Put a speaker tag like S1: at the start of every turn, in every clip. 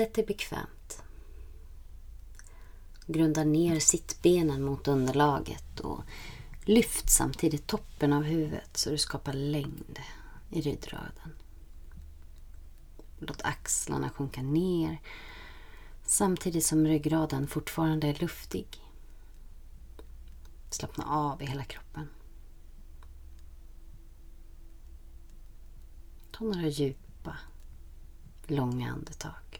S1: Sätt dig bekvämt. Grunda ner sittbenen mot underlaget och lyft samtidigt toppen av huvudet så du skapar längd i ryggraden. Låt axlarna sjunka ner samtidigt som ryggraden fortfarande är luftig. Slappna av i hela kroppen. Ta några djupa, långa andetag.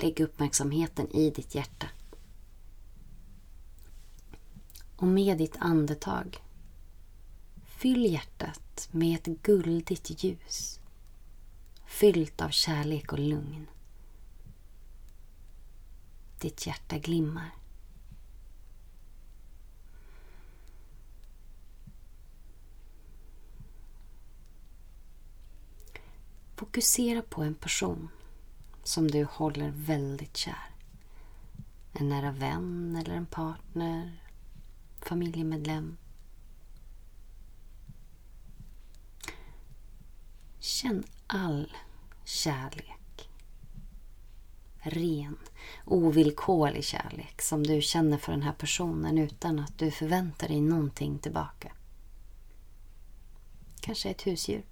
S1: Lägg uppmärksamheten i ditt hjärta. Och med ditt andetag fyll hjärtat med ett guldigt ljus fyllt av kärlek och lugn. Ditt hjärta glimmar. Fokusera på en person som du håller väldigt kär. En nära vän eller en partner, familjemedlem. Känn all kärlek. Ren, ovillkorlig kärlek som du känner för den här personen utan att du förväntar dig någonting tillbaka. Kanske ett husdjur.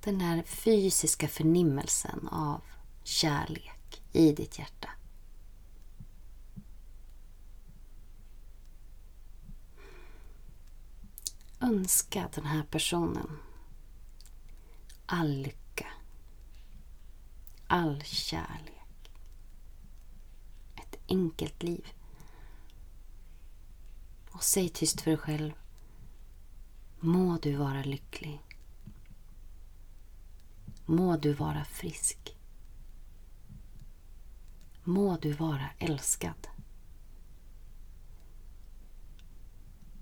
S1: Den här fysiska förnimmelsen av kärlek i ditt hjärta. önska den här personen all lycka, all kärlek, ett enkelt liv. Och säg tyst för dig själv. Må du vara lycklig. Må du vara frisk. Må du vara älskad.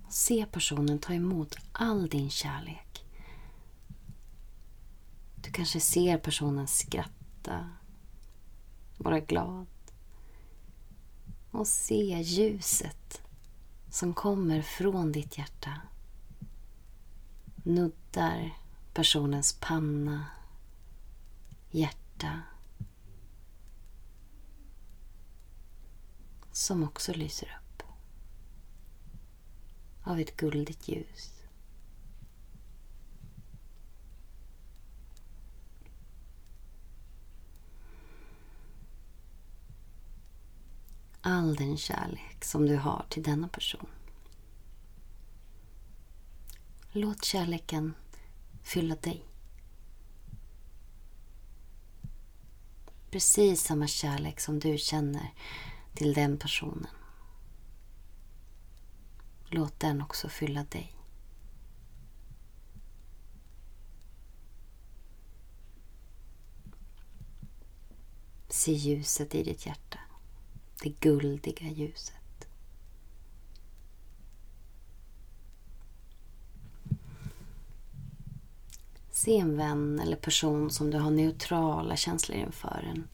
S1: Se personen ta emot all din kärlek. Du kanske ser personen skratta, vara glad och se ljuset som kommer från ditt hjärta. Nuddar personens panna, hjärta som också lyser upp av ett guldigt ljus. All den kärlek som du har till denna person. Låt kärleken fylla dig. Precis samma kärlek som du känner till den personen. Låt den också fylla dig. Se ljuset i ditt hjärta. Det guldiga ljuset. Se en vän eller person som du har neutrala känslor inför. En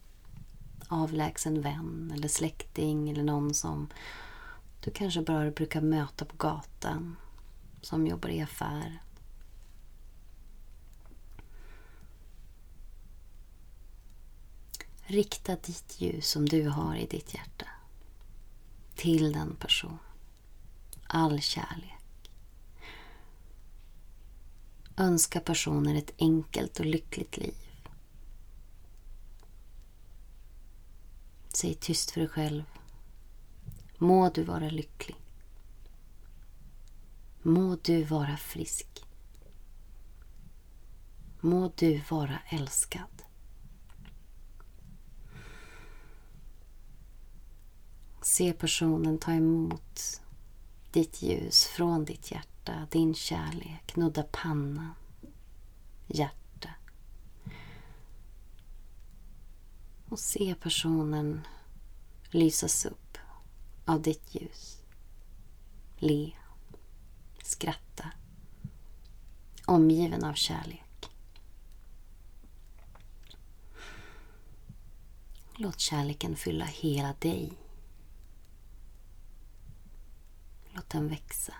S1: avlägsen vän eller släkting eller någon som du kanske bara brukar möta på gatan, som jobbar i affär. Rikta ditt ljus som du har i ditt hjärta till den personen. All kärlek. Önska personen ett enkelt och lyckligt liv. Säg tyst för dig själv. Må du vara lycklig. Må du vara frisk. Må du vara älskad. Se personen ta emot ditt ljus från ditt hjärta, din kärlek, nudda pannan, hjärta. Och se personen lysas upp av ditt ljus. Le. Skratta. Omgiven av kärlek. Låt kärleken fylla hela dig. Låt den växa.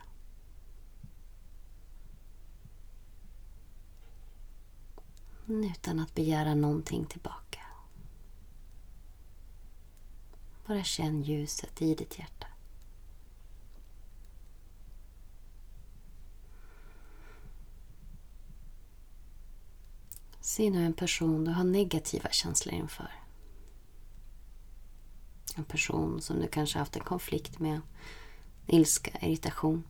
S1: Utan att begära någonting tillbaka. Bara känn ljuset i ditt hjärta. Se nu en person du har negativa känslor inför. En person som du kanske haft en konflikt med. Ilska, irritation.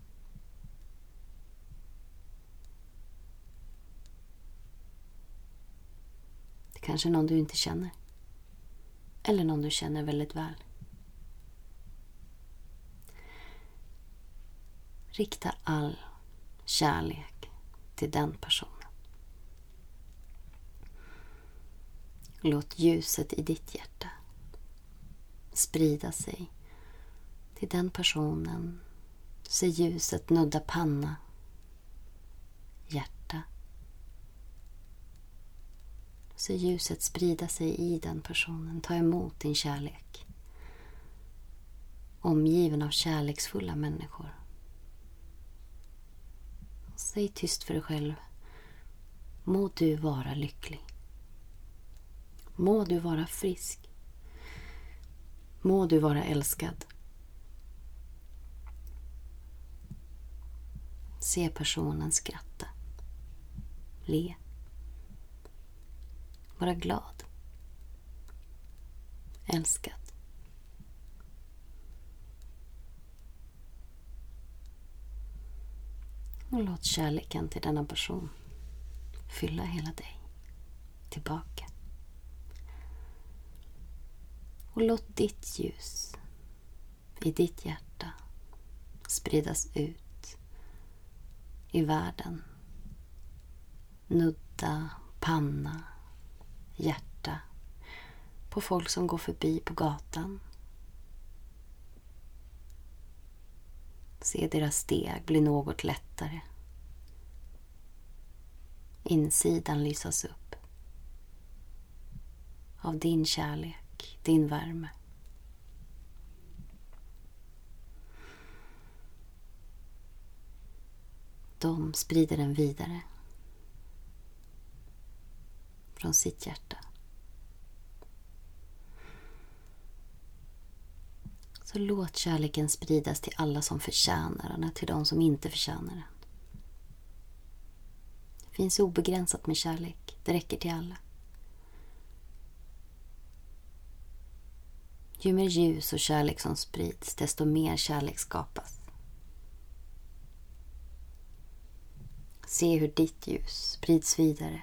S1: Kanske någon du inte känner. Eller någon du känner väldigt väl. Rikta all kärlek till den personen. Låt ljuset i ditt hjärta sprida sig till den personen. Se ljuset nudda panna, hjärta. Se ljuset sprida sig i den personen. Ta emot din kärlek. Omgiven av kärleksfulla människor. Säg tyst för dig själv. Må du vara lycklig. Må du vara frisk. Må du vara älskad. Se personen skratta. Le. Vara glad. Älskad. Och låt kärleken till denna person fylla hela dig tillbaka. Och låt ditt ljus i ditt hjärta spridas ut i världen. Nudda panna, hjärta på folk som går förbi på gatan. Se deras steg bli något lättare. Insidan lysas upp av din kärlek din värme. De sprider den vidare från sitt hjärta. Så låt kärleken spridas till alla som förtjänar den, till de som inte förtjänar den. Det finns obegränsat med kärlek. Det räcker till alla. Ju mer ljus och kärlek som sprids, desto mer kärlek skapas. Se hur ditt ljus sprids vidare.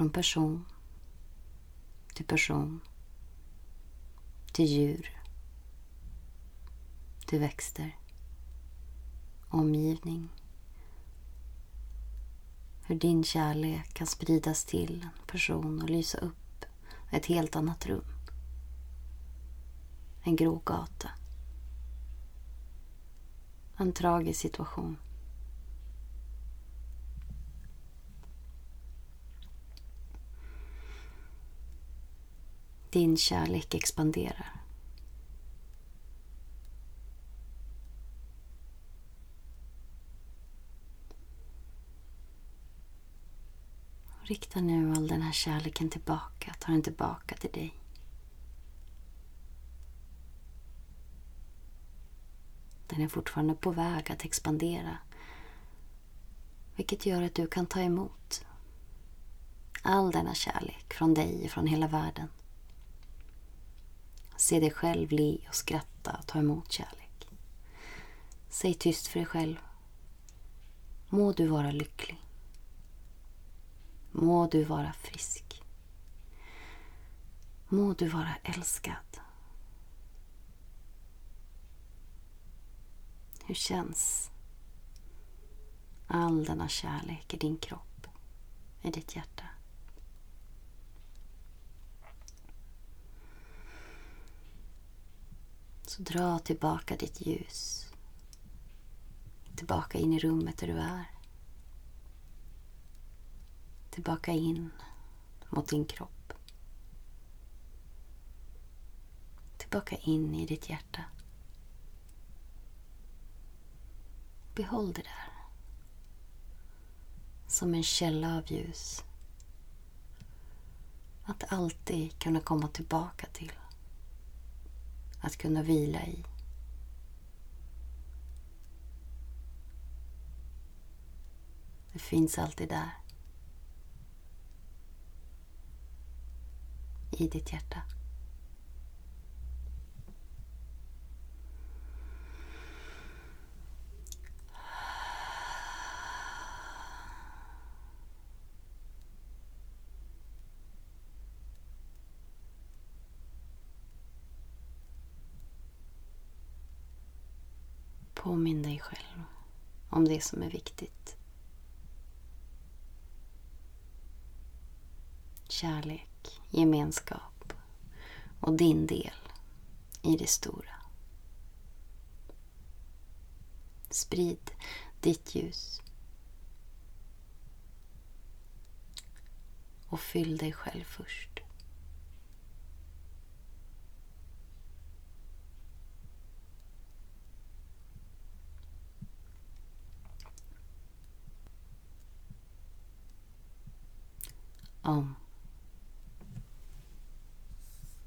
S1: Från person till person, till djur, till växter, omgivning. Hur din kärlek kan spridas till en person och lysa upp ett helt annat rum. En grå gata. En tragisk situation. Din kärlek expanderar. Rikta nu all den här kärleken tillbaka. Ta den tillbaka till dig. Den är fortfarande på väg att expandera. Vilket gör att du kan ta emot all denna kärlek från dig och från hela världen. Se dig själv le och skratta och ta emot kärlek. Säg tyst för dig själv. Må du vara lycklig. Må du vara frisk. Må du vara älskad. Hur känns all denna kärlek i din kropp, i ditt hjärta? Så dra tillbaka ditt ljus. Tillbaka in i rummet där du är tillbaka in mot din kropp. Tillbaka in i ditt hjärta. Behåll det där. Som en källa av ljus. Att alltid kunna komma tillbaka till. Att kunna vila i. Det finns alltid där. I ditt hjärta. Påminn dig själv om det som är viktigt. Kärlek, gemenskap och din del i det stora. Sprid ditt ljus. Och fyll dig själv först.